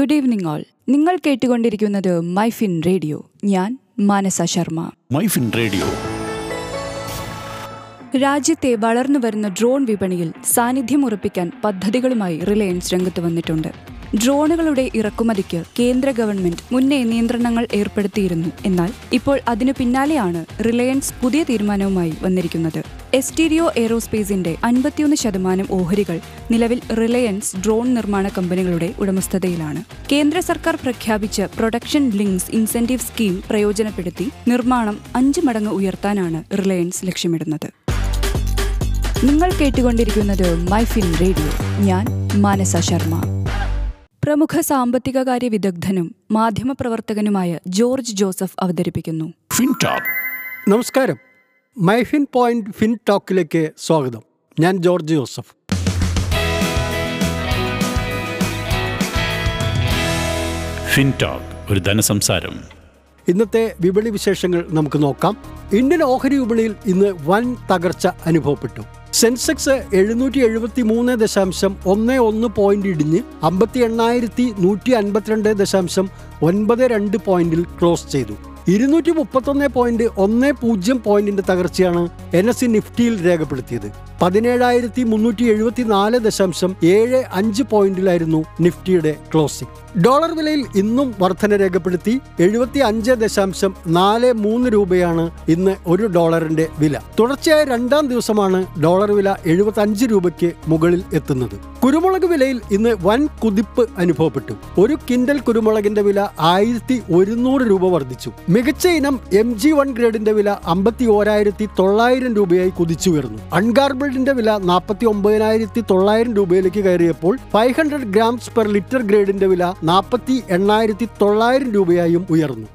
Good evening all നിങ്ങൾ കേട്ടുകൊണ്ടിരിക്കുന്നത് MyFin radio. ഞാൻ മാനസ ശർമ്മ. മൈഫിൻ റേഡിയോ. രാജ്യത്തെ വളർന്നു വരുന്ന ഡ്രോൺ വിപണിയിൽ സാന്നിധ്യം ഉറപ്പിക്കാൻ പദ്ധതികളുമായി റിലയൻസ് രംഗത്ത് വന്നിട്ടുണ്ട്. ഡ്രോണുകളുടെ ഇറക്കുമതിക്ക് കേന്ദ്ര ഗവൺമെന്റ് മുന്നേ നിയന്ത്രണങ്ങൾ ഏർപ്പെടുത്തിയിരുന്നു. എന്നാൽ ഇപ്പോൾ അതിനു പിന്നാലെയാണ് റിലയൻസ് പുതിയ തീരുമാനവുമായി വന്നിരിക്കുന്നത്. എസ്റ്റീരിയോ എയ്റോസ്പേസിന്റെ അൻപത്തിയൊന്ന് ശതമാനം ഓഹരികൾ നിലവിൽ റിലയൻസ് ഡ്രോൺ നിർമ്മാണ കമ്പനികളുടെ ഉടമസ്ഥതയിലാണ്. കേന്ദ്ര സർക്കാർ പ്രഖ്യാപിച്ച പ്രൊഡക്ഷൻ ലിങ്ക്സ് ഇൻസെന്റീവ് സ്കീം പ്രയോജനപ്പെടുത്തി നിർമ്മാണം അഞ്ച് മടങ്ങ് ഉയർത്താനാണ് റിലയൻസ് ലക്ഷ്യമിടുന്നത്. നിങ്ങൾ കേട്ടുകൊണ്ടിരിക്കുന്നത് മൈ മൈഫിൻ റേഡിയോ. ഞാൻ മാനസ ശർമ്മ. പ്രമുഖ സാമ്പത്തിക കാര്യ വിദഗ്ധനും മാധ്യമപ്രവർത്തകനുമായ ജോർജ് ജോസഫ് അവതരിപ്പിക്കുന്നു. നമസ്കാരം. മൈഫിൻ പോയിന്റ് ഫിൻ ടോക്കിലേക്ക് സ്വാഗതം. ഞാൻ ജോർജ് ജോസഫ്. ഫിൻടോക്ക് ഒരു ധനസംസാരം. ഇന്നത്തെ വിപണി വിശേഷങ്ങൾ നമുക്ക് നോക്കാം. ഇന്ത്യൻ ഓഹരി വിപണിയിൽ ഇന്ന് വൻ തകർച്ച അനുഭവപ്പെട്ടു. സെൻസെക്സ് എഴുന്നൂറ്റി എഴുപത്തി മൂന്ന് ദശാംശം ഒന്ന് ഒന്ന് പോയിന്റ് ഇടിഞ്ഞ് അമ്പത്തി എണ്ണായിരത്തി നൂറ്റി അൻപത്തിരണ്ട് ദശാംശം ഒൻപത് രണ്ട് പോയിന്റിൽ ക്ലോസ് ചെയ്തു. ഇരുന്നൂറ്റി മുപ്പത്തൊന്ന് പോയിന്റ് ഒന്ന് പൂജ്യം പോയിന്റിന്റെ തകർച്ചയാണ് എൻ എസ് സി നിഫ്റ്റിയിൽ രേഖപ്പെടുത്തിയത്. പതിനേഴായിരത്തി മുന്നൂറ്റി എഴുപത്തി നാല് ദശാംശം ഏഴ് അഞ്ച് പോയിന്റിലായിരുന്നു നിഫ്റ്റിയുടെ ക്ലോസിംഗ്. ഡോളർ വിലയിൽ ഇന്നും വർധന രേഖപ്പെടുത്തി എഴുപത്തി അഞ്ച് ദശാംശം നാല് മൂന്ന് രൂപയാണ് ഇന്ന് ഒരു ഡോളറിന്റെ വില. തുടർച്ചയായ രണ്ടാം ദിവസമാണ് ഡോളർ വില എഴുപത്തി അഞ്ച് രൂപയ്ക്ക് മുകളിൽ എത്തുന്നത്. കുരുമുളക് വിലയിൽ ഇന്ന് വൻ കുതിപ്പ് അനുഭവപ്പെട്ടു. ഒരു കിൻഡൽ കുരുമുളകിന്റെ വില ആയിരത്തി ഒരുന്നൂറ് രൂപ വർദ്ധിച്ചു. മികച്ച ഇനം എം ജി വൺ ഗ്രേഡിന്റെ വില അമ്പത്തി ഓരായിരത്തി തൊള്ളായിരം രൂപയായി കുതിച്ചുയർന്നു. അൺഗാർബിൾഡിന്റെ വില നാൽപ്പത്തി ഒമ്പതിനായിരത്തി തൊള്ളായിരം രൂപയിലേക്ക് കയറിയപ്പോൾ five hundred grams per litre ഗ്രേഡിന്റെ വില നാൽപ്പത്തി എണ്ണായിരത്തി തൊള്ളായിരം രൂപയായും ഉയർന്നു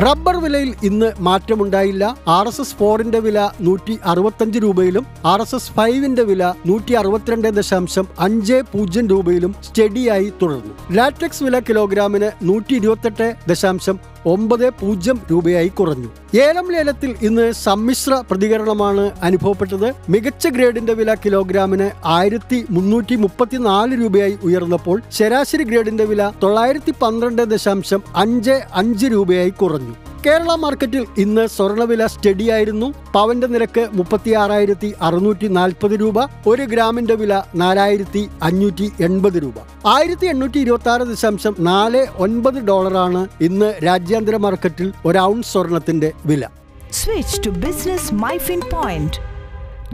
റബ്ബർ വിലയിൽ ഇന്ന് മാറ്റമുണ്ടായില്ല. ആർ എസ് എസ് ഫോറിന്റെ വില നൂറ്റി അറുപത്തഞ്ച് രൂപയിലും ആർ എസ് എസ് ഫൈവിന്റെ വില നൂറ്റി അറുപത്തിരണ്ട് ദശാംശം അഞ്ച് പൂജ്യം രൂപയിലും സ്റ്റഡിയായി തുടർന്നു. ലാറ്റക്സ് വില കിലോഗ്രാമിന് നൂറ്റി ഇരുപത്തെട്ട് ദശാംശം ഒമ്പത് പൂജ്യം രൂപയായി കുറഞ്ഞു. ഏലം ലേലത്തിൽ ഇന്ന് സമ്മിശ്ര പ്രതികരണമാണ് അനുഭവപ്പെട്ടത്. മികച്ച ഗ്രേഡിന്റെ വില കിലോഗ്രാമിന് ആയിരത്തി മുന്നൂറ്റി മുപ്പത്തിനാല് രൂപയായി ഉയർന്നപ്പോൾ ശരാശരി ഗ്രേഡിന്റെ വില തൊള്ളായിരത്തി പന്ത്രണ്ട് ദശാംശം അഞ്ച് അഞ്ച് രൂപയായി കുറഞ്ഞു. കേരള മാർക്കറ്റിൽ ഇന്ന് സ്വർണവില സ്റ്റഡിയായിരുന്നു. പവന്റെ നിരക്ക് മുപ്പത്തി ആറായിരത്തി അറുന്നൂറ്റി നാൽപ്പത് രൂപ. ഒരു ഗ്രാമിന്റെ വില നാലായിരത്തി അഞ്ഞൂറ്റി എൺപത് രൂപ. ആയിരത്തി എണ്ണൂറ്റി ഇരുപത്തി ആറ് ദശാംശം നാല് ഒൻപത് ഡോളറാണ് ഇന്ന് രാജ്യാന്തര മാർക്കറ്റിൽ ഒരു ഔൺസ് സ്വർണത്തിന്റെ വില. Switch to business MyFin point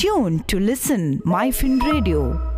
tune to listen MyFin Radio.